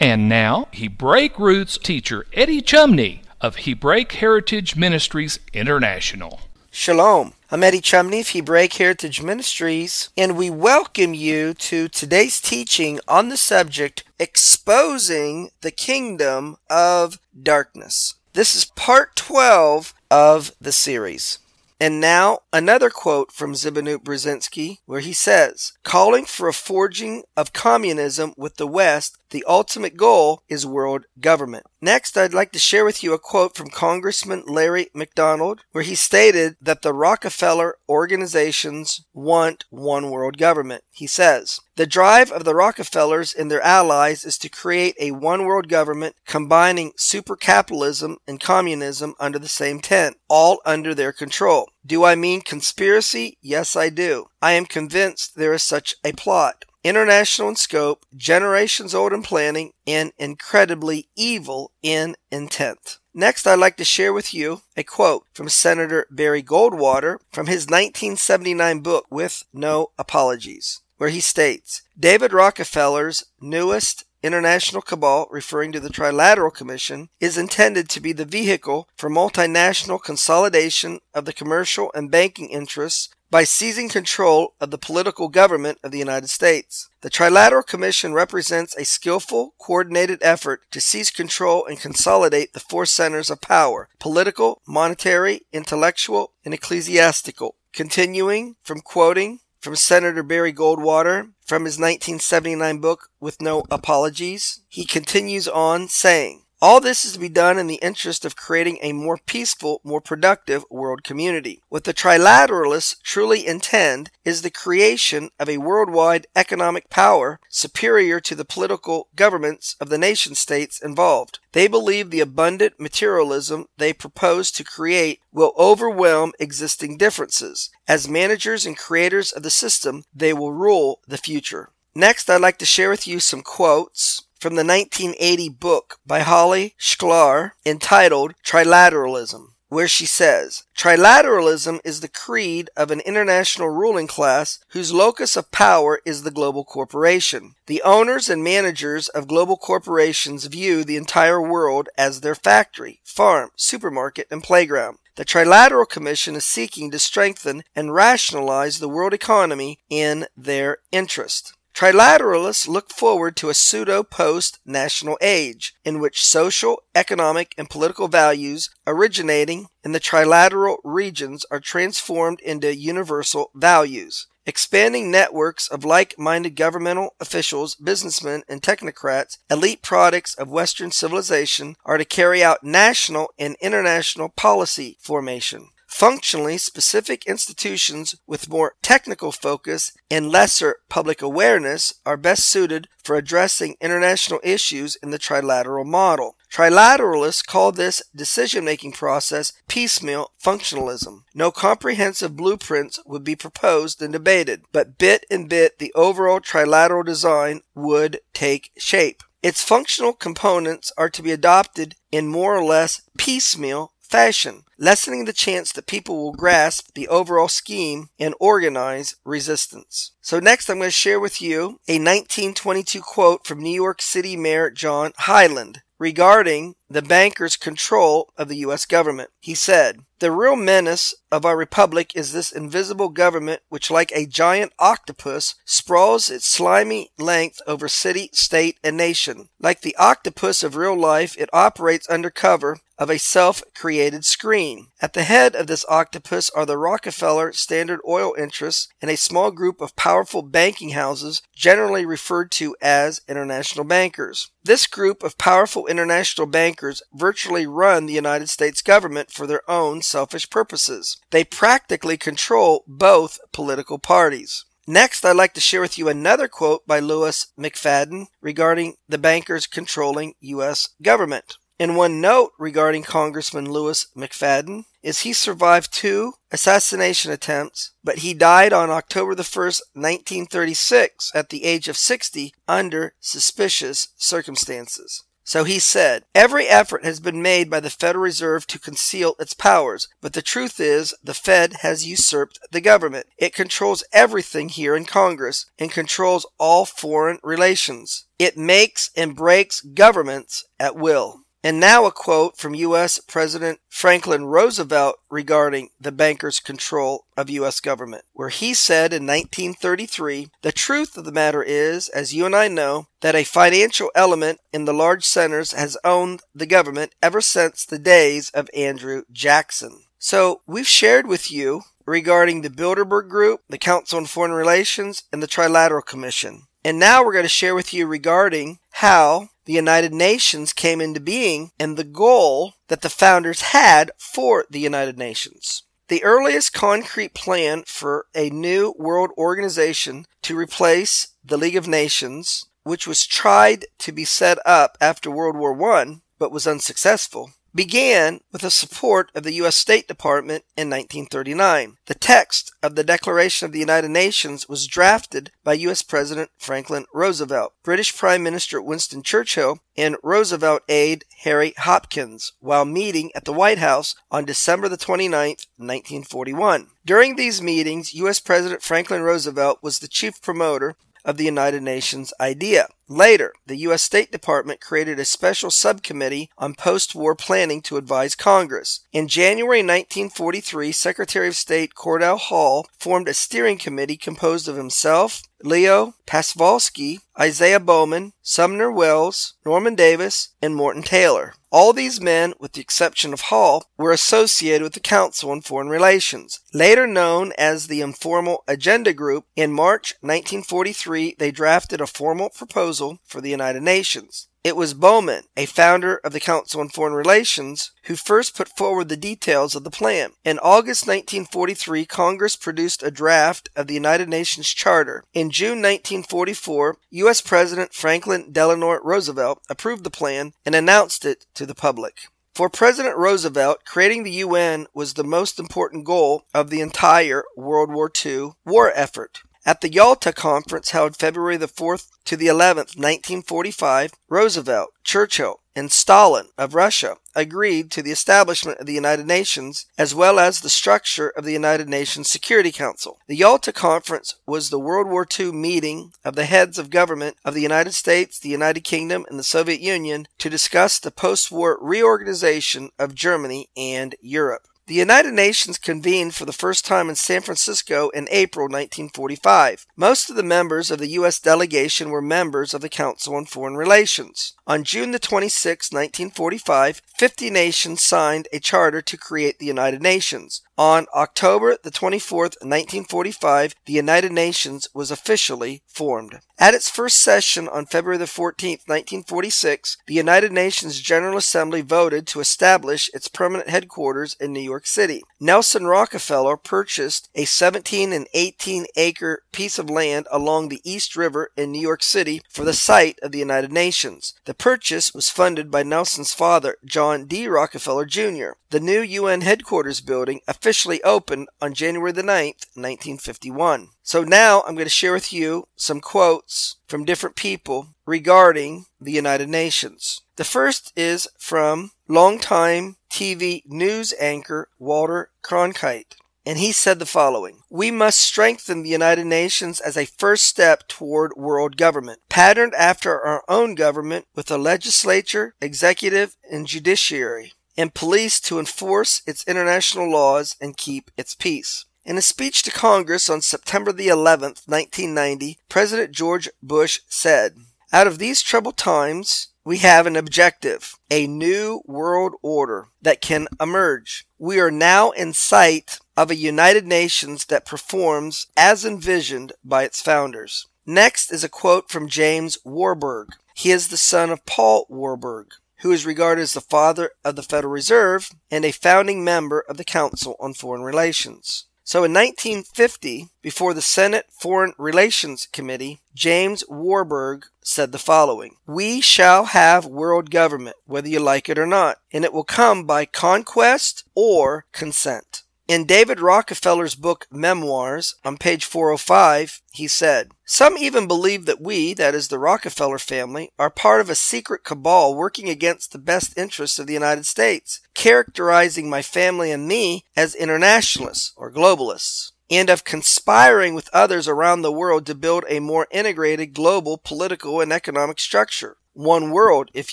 And now, Hebraic roots teacher Eddie Chumney of Hebraic Heritage Ministries International. Shalom. I'm Eddie Chumney of Hebraic Heritage Ministries, and we welcome you to today's teaching on the subject Exposing the Kingdom of Darkness. This is part 12 of the series. And now another quote from Zbigniew Brzezinski where he says, calling for a forging of communism with the West, the ultimate goal is world government. Next, I'd like to share with you a quote from Congressman Larry McDonald where he stated that the Rockefeller organizations want one world government. He says, the drive of the Rockefellers and their allies is to create a one world government combining supercapitalism and communism under the same tent, all under their control. Do I mean conspiracy? Yes, I do. I am convinced there is such a plot. International in scope, generations old in planning, and incredibly evil in intent. Next, I'd like to share with you a quote from Senator Barry Goldwater from his 1979 book, With No Apologies where he states David Rockefeller's newest international cabal, referring to the Trilateral Commission, is intended to be the vehicle for multinational consolidation of the commercial and banking interests by seizing control of the political government of the United States. The Trilateral Commission represents a skillful, coordinated effort to seize control and consolidate the four centers of power political, monetary, intellectual, and ecclesiastical. Continuing from quoting from Senator Barry Goldwater from his 1979 book, With No Apologies. He continues on saying, all this is to be done in the interest of creating a more peaceful, more productive world community. What the trilateralists truly intend is the creation of a worldwide economic power superior to the political governments of the nation states involved. They believe the abundant materialism they propose to create will overwhelm existing differences. As managers and creators of the system, they will rule the future. Next, I'd like to share with you some quotes from the 1980 book by Holly Sklar entitled Trilateralism, where she says, Trilateralism is the creed of an international ruling class whose locus of power is the global corporation. The owners and managers of global corporations view the entire world as their factory, farm, supermarket, and playground. The Trilateral Commission is seeking to strengthen and rationalize the world economy in their interest. Trilateralists look forward to a pseudo post national age in which social, economic, and political values originating in the trilateral regions are transformed into universal values. Expanding networks of like minded governmental officials, businessmen, and technocrats, elite products of Western civilization, are to carry out national and international policy formation. Functionally, specific institutions with more technical focus and lesser public awareness are best suited for addressing international issues in the trilateral model. Trilateralists call this decision making process piecemeal functionalism. No comprehensive blueprints would be proposed and debated, but bit and bit the overall trilateral design would take shape. Its functional components are to be adopted in more or less piecemeal fashion, lessening the chance that people will grasp the overall scheme and organize resistance. So, next, I'm going to share with you a 1922 quote from New York City Mayor John Hylan regarding the bankers' control of the U.S. government. He said, The real menace of our republic is this invisible government which, like a giant octopus, sprawls its slimy length over city, state, and nation. Like the octopus of real life, it operates under cover of a self created screen. At the head of this octopus are the Rockefeller Standard Oil interests and a small group of powerful banking houses, generally referred to as international bankers. This group of powerful international bankers virtually run the United States government for their own selfish purposes. They practically control both political parties. Next, I'd like to share with you another quote by Louis McFadden regarding the bankers controlling U.S. government. And one note regarding Congressman Louis McFadden is he survived two assassination attempts, but he died on October the 1st, 1936 at the age of 60 under suspicious circumstances. So he said, Every effort has been made by the Federal Reserve to conceal its powers, but the truth is the Fed has usurped the government. It controls everything here in Congress and controls all foreign relations. It makes and breaks governments at will. And now a quote from U.S. President Franklin Roosevelt regarding the banker's control of U.S. government, where he said in 1933, The truth of the matter is, as you and I know, that a financial element in the large centers has owned the government ever since the days of Andrew Jackson. So we've shared with you regarding the Bilderberg Group, the Council on Foreign Relations, and the Trilateral Commission. And now we're going to share with you regarding how the United Nations came into being and the goal that the founders had for the United Nations. The earliest concrete plan for a new world organization to replace the League of Nations, which was tried to be set up after World War I but was unsuccessful, began with the support of the U.S. State Department in 1939. The text of the Declaration of the United Nations was drafted by U.S. President Franklin Roosevelt, British Prime Minister Winston Churchill, and Roosevelt aide Harry Hopkins while meeting at the White House on December the 29th, 1941. During these meetings, U.S. President Franklin Roosevelt was the chief promoter of the United Nations idea. Later, the U.S. State Department created a special subcommittee on post war planning to advise Congress. In January 1943, Secretary of State Cordell Hull formed a steering committee composed of himself, Leo Pasvolsky, Isaiah Bowman, Sumner Welles, Norman Davis, and Morton Taylor. All these men, with the exception of Hull, were associated with the Council on Foreign Relations. Later known as the Informal Agenda Group, in March 1943 they drafted a formal proposal for the United Nations. It was Bowman, a founder of the Council on Foreign Relations, who first put forward the details of the plan. In August 1943, Congress produced a draft of the United Nations Charter. In June 1944, U.S. President Franklin Delano Roosevelt approved the plan and announced it to the public. For President Roosevelt, creating the UN was the most important goal of the entire World War II war effort. At the Yalta Conference held February the 4th to the 11th, 1945, Roosevelt, Churchill, and Stalin of Russia agreed to the establishment of the United Nations as well as the structure of the United Nations Security Council. The Yalta Conference was the World War II meeting of the heads of government of the United States, the United Kingdom, and the Soviet Union to discuss the post war reorganization of Germany and Europe. The United Nations convened for the first time in San Francisco in April 1945. Most of the members of the U.S. delegation were members of the Council on Foreign Relations. On June the 26, 1945, 50 nations signed a charter to create the United Nations. On October the 24th, 1945, the United Nations was officially formed. At its first session on February the 14th, 1946, the United Nations General Assembly voted to establish its permanent headquarters in New York City. Nelson Rockefeller purchased a 17 and 18 acre piece of land along the East River in New York City for the site of the United Nations. The purchase was funded by Nelson's father, John D. Rockefeller Jr. The new UN headquarters building officially opened on January the 9th, 1951. So now I'm going to share with you some quotes from different people regarding the United Nations. The first is from longtime TV news anchor Walter Cronkite. and he said the following We must strengthen the United Nations as a first step toward world government, patterned after our own government with a legislature, executive, and judiciary, and police to enforce its international laws and keep its peace. In a speech to Congress on September the 11th, 1990, President George Bush said, Out of these troubled times, we have an objective, a new world order that can emerge. We are now in sight of a United Nations that performs as envisioned by its founders. Next is a quote from James Warburg. He is the son of Paul Warburg, who is regarded as the father of the Federal Reserve and a founding member of the Council on Foreign Relations. So in 1950, before the Senate Foreign Relations Committee, James Warburg said the following We shall have world government, whether you like it or not, and it will come by conquest or consent. In David Rockefeller's book Memoirs, on page 405, he said, Some even believe that we, that is the Rockefeller family, are part of a secret cabal working against the best interests of the United States, characterizing my family and me as internationalists or globalists and of conspiring with others around the world to build a more integrated global political and economic structure. One world, if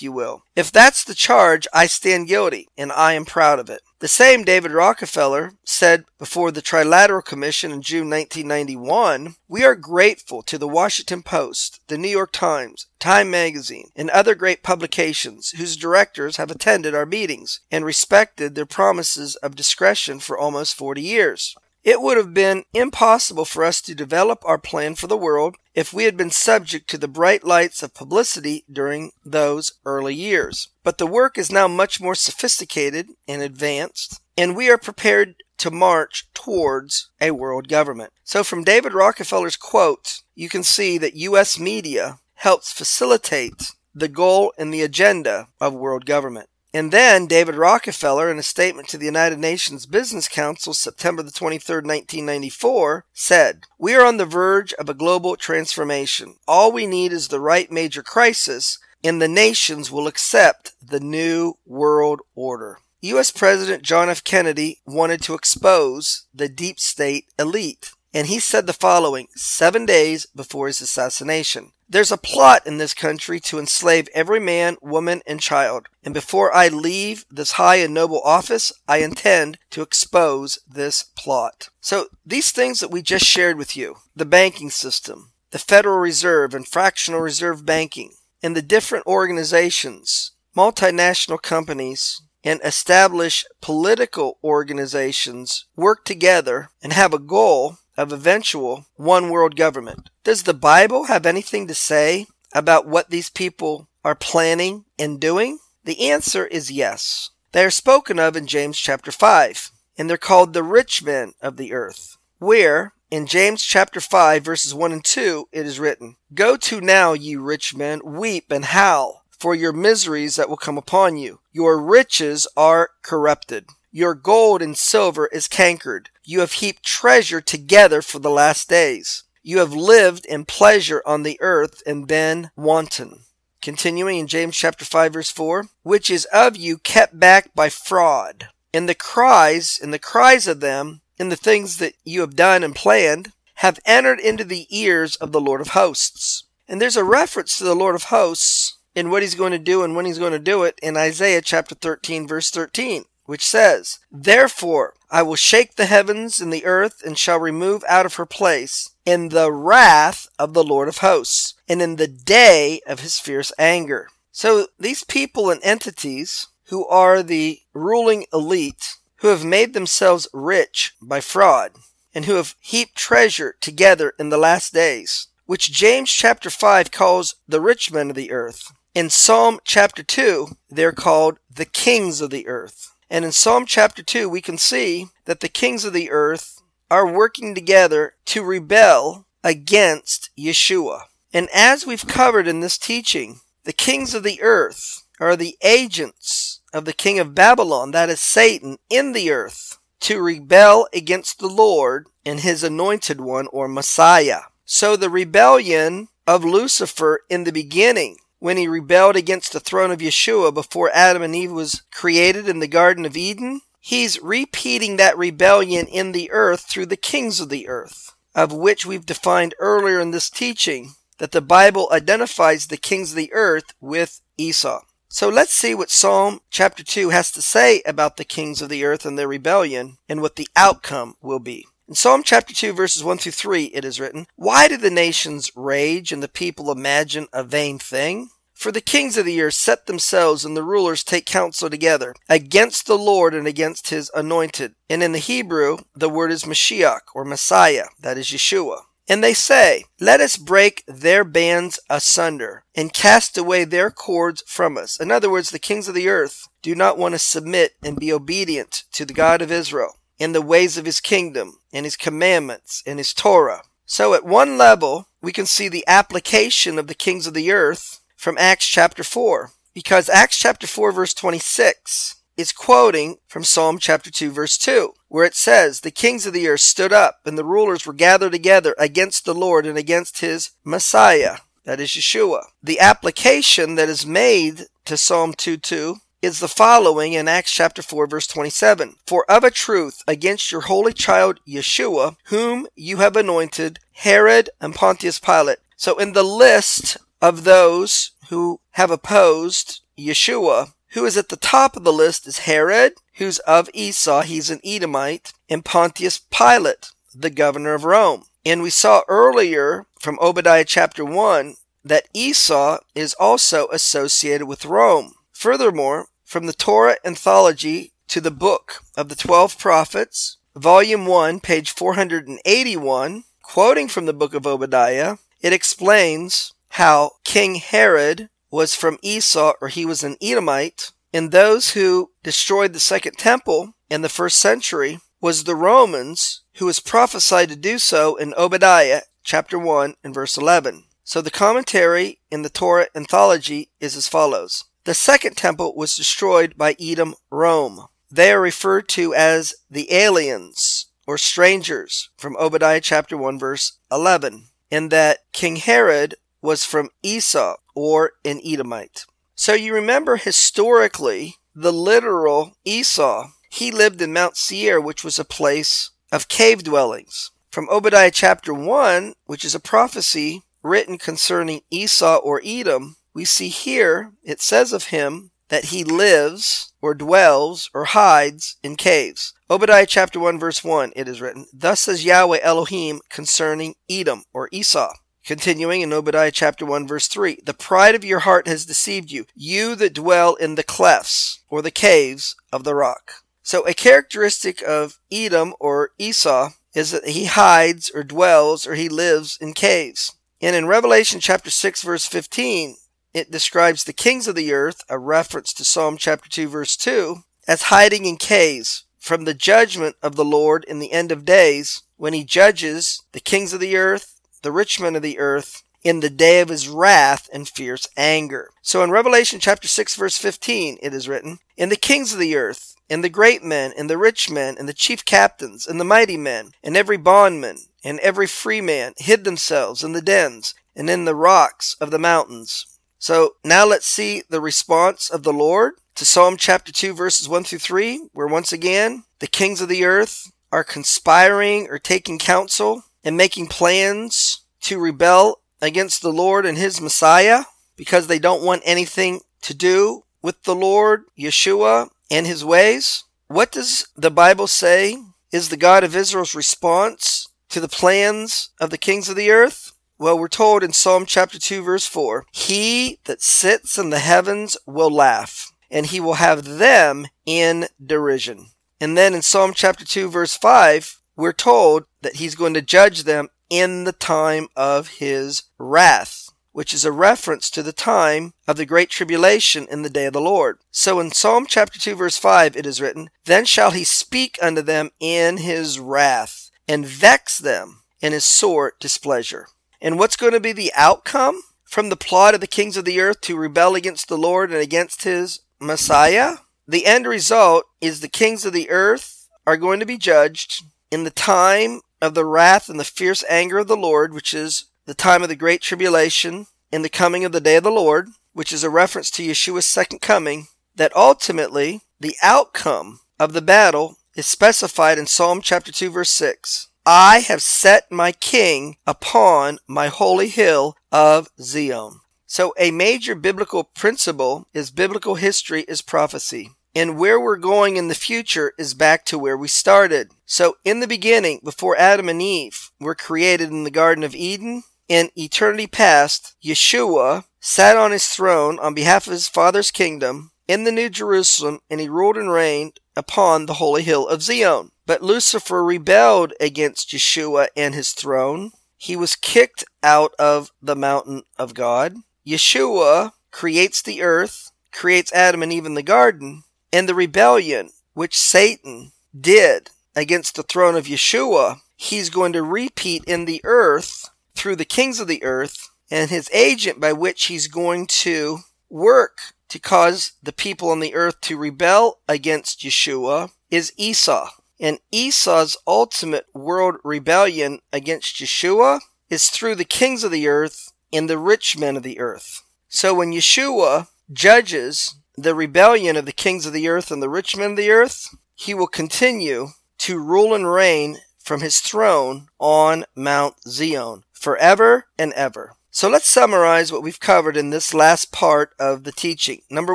you will. If that's the charge, I stand guilty, and I am proud of it. The same David Rockefeller said before the Trilateral Commission in June 1991 We are grateful to the Washington Post, the New York Times, Time Magazine, and other great publications whose directors have attended our meetings and respected their promises of discretion for almost 40 years. It would have been impossible for us to develop our plan for the world if we had been subject to the bright lights of publicity during those early years. But the work is now much more sophisticated and advanced, and we are prepared to march towards a world government. So, from David Rockefeller's quote, you can see that U.S. media helps facilitate the goal and the agenda of world government. And then David Rockefeller, in a statement to the United Nations Business Council September the 23rd, 1994, said, We are on the verge of a global transformation. All we need is the right major crisis, and the nations will accept the new world order. U.S. President John F. Kennedy wanted to expose the deep state elite, and he said the following seven days before his assassination. There's a plot in this country to enslave every man, woman, and child. And before I leave this high and noble office, I intend to expose this plot. So these things that we just shared with you, the banking system, the Federal Reserve and fractional reserve banking, and the different organizations, multinational companies, and established political organizations work together and have a goal of eventual one world government. Does the Bible have anything to say about what these people are planning and doing? The answer is yes. They are spoken of in James chapter 5, and they're called the rich men of the earth, where in James chapter 5 verses 1 and 2 it is written, Go to now, ye rich men, weep and howl for your miseries that will come upon you. Your riches are corrupted. Your gold and silver is cankered. You have heaped treasure together for the last days. You have lived in pleasure on the earth and been wanton. Continuing in James chapter 5 verse 4, which is of you kept back by fraud. And the cries, and the cries of them, and the things that you have done and planned, have entered into the ears of the Lord of hosts. And there's a reference to the Lord of hosts in what he's going to do and when he's going to do it in Isaiah chapter 13 verse 13 which says, Therefore I will shake the heavens and the earth, and shall remove out of her place in the wrath of the Lord of hosts, and in the day of his fierce anger. So these people and entities who are the ruling elite, who have made themselves rich by fraud, and who have heaped treasure together in the last days, which James chapter 5 calls the rich men of the earth. In Psalm chapter 2, they're called the kings of the earth. And in Psalm chapter 2, we can see that the kings of the earth are working together to rebel against Yeshua. And as we've covered in this teaching, the kings of the earth are the agents of the king of Babylon, that is Satan, in the earth to rebel against the Lord and his anointed one or Messiah. So the rebellion of Lucifer in the beginning when he rebelled against the throne of Yeshua before Adam and Eve was created in the Garden of Eden he's repeating that rebellion in the earth through the kings of the earth, of which we've defined earlier in this teaching that the Bible identifies the kings of the earth with Esau. So let's see what Psalm chapter 2 has to say about the kings of the earth and their rebellion and what the outcome will be. In Psalm chapter 2, verses 1 through 3, it is written, Why do the nations rage and the people imagine a vain thing? For the kings of the earth set themselves and the rulers take counsel together against the Lord and against his anointed. And in the Hebrew, the word is Mashiach or Messiah, that is Yeshua. And they say, Let us break their bands asunder and cast away their cords from us. In other words, the kings of the earth do not want to submit and be obedient to the God of Israel and the ways of his kingdom and his commandments and his Torah. So at one level, we can see the application of the kings of the earth from Acts chapter 4. Because Acts chapter 4 verse 26 is quoting from Psalm chapter 2 verse 2, where it says, The kings of the earth stood up, and the rulers were gathered together against the Lord and against his Messiah, that is Yeshua. The application that is made to Psalm 2 2 is the following in Acts chapter 4 verse 27. For of a truth against your holy child Yeshua, whom you have anointed, Herod and Pontius Pilate. So in the list of those who have opposed Yeshua, who is at the top of the list is Herod, who's of Esau, he's an Edomite, and Pontius Pilate, the governor of Rome. And we saw earlier from Obadiah chapter 1 that Esau is also associated with Rome. Furthermore, from the Torah anthology to the book of the Twelve Prophets, volume 1, page 481, quoting from the book of Obadiah, it explains how King Herod was from Esau, or he was an Edomite, and those who destroyed the second temple in the first century was the Romans, who was prophesied to do so in Obadiah chapter 1 and verse 11. So the commentary in the Torah anthology is as follows. The second temple was destroyed by Edom Rome. They are referred to as the aliens or strangers from Obadiah chapter 1 verse 11, in that King Herod was from Esau or an Edomite. So you remember historically the literal Esau. He lived in Mount Seir, which was a place of cave dwellings. From Obadiah chapter 1, which is a prophecy written concerning Esau or Edom, we see here it says of him that he lives or dwells or hides in caves. Obadiah chapter 1 verse 1 it is written, Thus says Yahweh Elohim concerning Edom or Esau. Continuing in Obadiah chapter 1 verse 3, the pride of your heart has deceived you, you that dwell in the clefts or the caves of the rock. So a characteristic of Edom or Esau is that he hides or dwells or he lives in caves. And in Revelation chapter 6 verse 15, it describes the kings of the earth, a reference to Psalm chapter 2 verse 2, as hiding in caves from the judgment of the Lord in the end of days when he judges the kings of the earth the rich men of the earth in the day of his wrath and fierce anger. So in Revelation chapter 6 verse 15 it is written, In the kings of the earth, and the great men, and the rich men, and the chief captains, and the mighty men, and every bondman, and every free man hid themselves in the dens, and in the rocks of the mountains. So now let's see the response of the Lord to Psalm chapter 2 verses 1 through 3, where once again the kings of the earth are conspiring or taking counsel and making plans to rebel against the Lord and his Messiah because they don't want anything to do with the Lord, Yeshua, and his ways? What does the Bible say is the God of Israel's response to the plans of the kings of the earth? Well, we're told in Psalm chapter 2 verse 4, He that sits in the heavens will laugh, and he will have them in derision. And then in Psalm chapter 2 verse 5, we're told that he's going to judge them in the time of his wrath, which is a reference to the time of the great tribulation in the day of the Lord. So in Psalm chapter 2 verse 5 it is written, Then shall he speak unto them in his wrath, and vex them in his sore displeasure. And what's going to be the outcome from the plot of the kings of the earth to rebel against the Lord and against his Messiah? The end result is the kings of the earth are going to be judged in the time of the wrath and the fierce anger of the Lord, which is the time of the great tribulation, in the coming of the day of the Lord, which is a reference to Yeshua's second coming, that ultimately the outcome of the battle is specified in Psalm chapter 2 verse 6. I have set my king upon my holy hill of Zion. So a major biblical principle is biblical history is prophecy. And where we're going in the future is back to where we started. So in the beginning, before Adam and Eve were created in the Garden of Eden, in eternity past, Yeshua sat on his throne on behalf of his Father's kingdom in the New Jerusalem, and he ruled and reigned upon the holy hill of Zion. But Lucifer rebelled against Yeshua and his throne. He was kicked out of the mountain of God. Yeshua creates the earth, creates Adam and Eve in the garden, and the rebellion which Satan did against the throne of Yeshua, he's going to repeat in the earth through the kings of the earth and his agent by which he's going to work to cause the people on the earth to rebel against Yeshua is Esau. And Esau's ultimate world rebellion against Yeshua is through the kings of the earth and the rich men of the earth. So when Yeshua judges the rebellion of the kings of the earth and the rich men of the earth, he will continue to rule and reign from his throne on Mount Zion forever and ever. So let's summarize what we've covered in this last part of the teaching. Number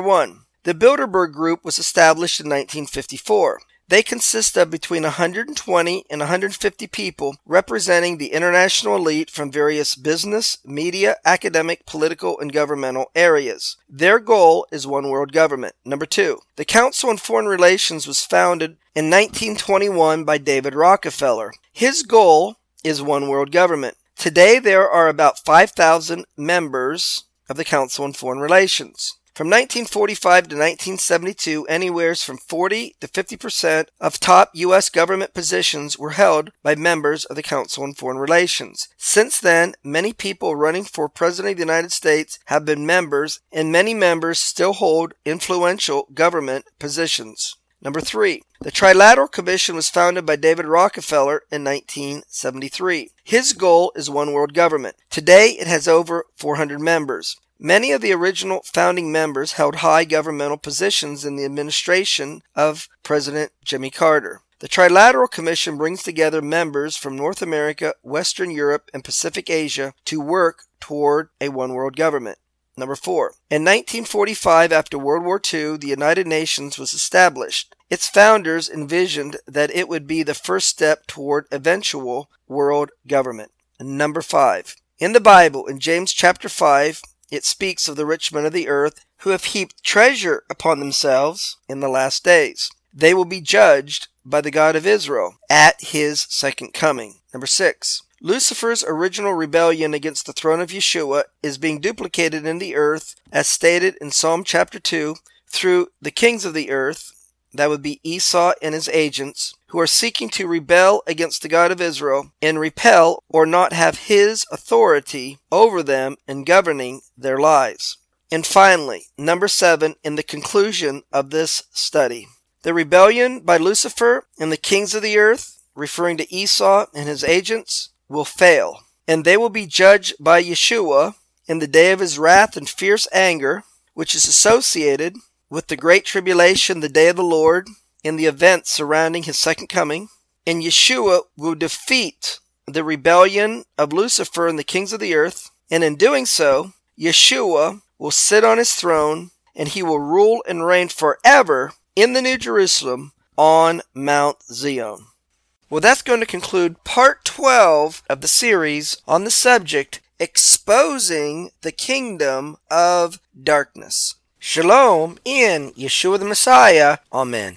one, the Bilderberg Group was established in 1954. They consist of between 120 and 150 people representing the international elite from various business, media, academic, political, and governmental areas. Their goal is one world government. Number two, the Council on Foreign Relations was founded in 1921 by David Rockefeller. His goal is one world government. Today there are about 5,000 members of the Council on Foreign Relations. From 1945 to 1972, anywhere from 40 to 50 percent of top U.S. government positions were held by members of the Council on Foreign Relations. Since then, many people running for President of the United States have been members, and many members still hold influential government positions. Number three, the Trilateral Commission was founded by David Rockefeller in 1973. His goal is one world government. Today, it has over 400 members. Many of the original founding members held high governmental positions in the administration of President Jimmy Carter. The Trilateral Commission brings together members from North America, Western Europe, and Pacific Asia to work toward a one world government. Number four. In 1945, after World War II, the United Nations was established. Its founders envisioned that it would be the first step toward eventual world government. Number five. In the Bible, in James chapter 5, it speaks of the rich men of the earth who have heaped treasure upon themselves in the last days. They will be judged by the God of Israel at his second coming. Number six. Lucifer's original rebellion against the throne of Yeshua is being duplicated in the earth, as stated in Psalm chapter 2, through the kings of the earth, that would be Esau and his agents, who are seeking to rebel against the God of Israel and repel or not have his authority over them in governing their lives. And finally, number seven, in the conclusion of this study, the rebellion by Lucifer and the kings of the earth, referring to Esau and his agents, will fail, and they will be judged by Yeshua in the day of his wrath and fierce anger, which is associated with the great tribulation, the day of the Lord, and the events surrounding his second coming, and Yeshua will defeat the rebellion of Lucifer and the kings of the earth, and in doing so, Yeshua will sit on his throne and he will rule and reign forever in the New Jerusalem on Mount Zion. Well, that's going to conclude part 12 of the series on the subject exposing the kingdom of darkness. Shalom in Yeshua the Messiah. Amen.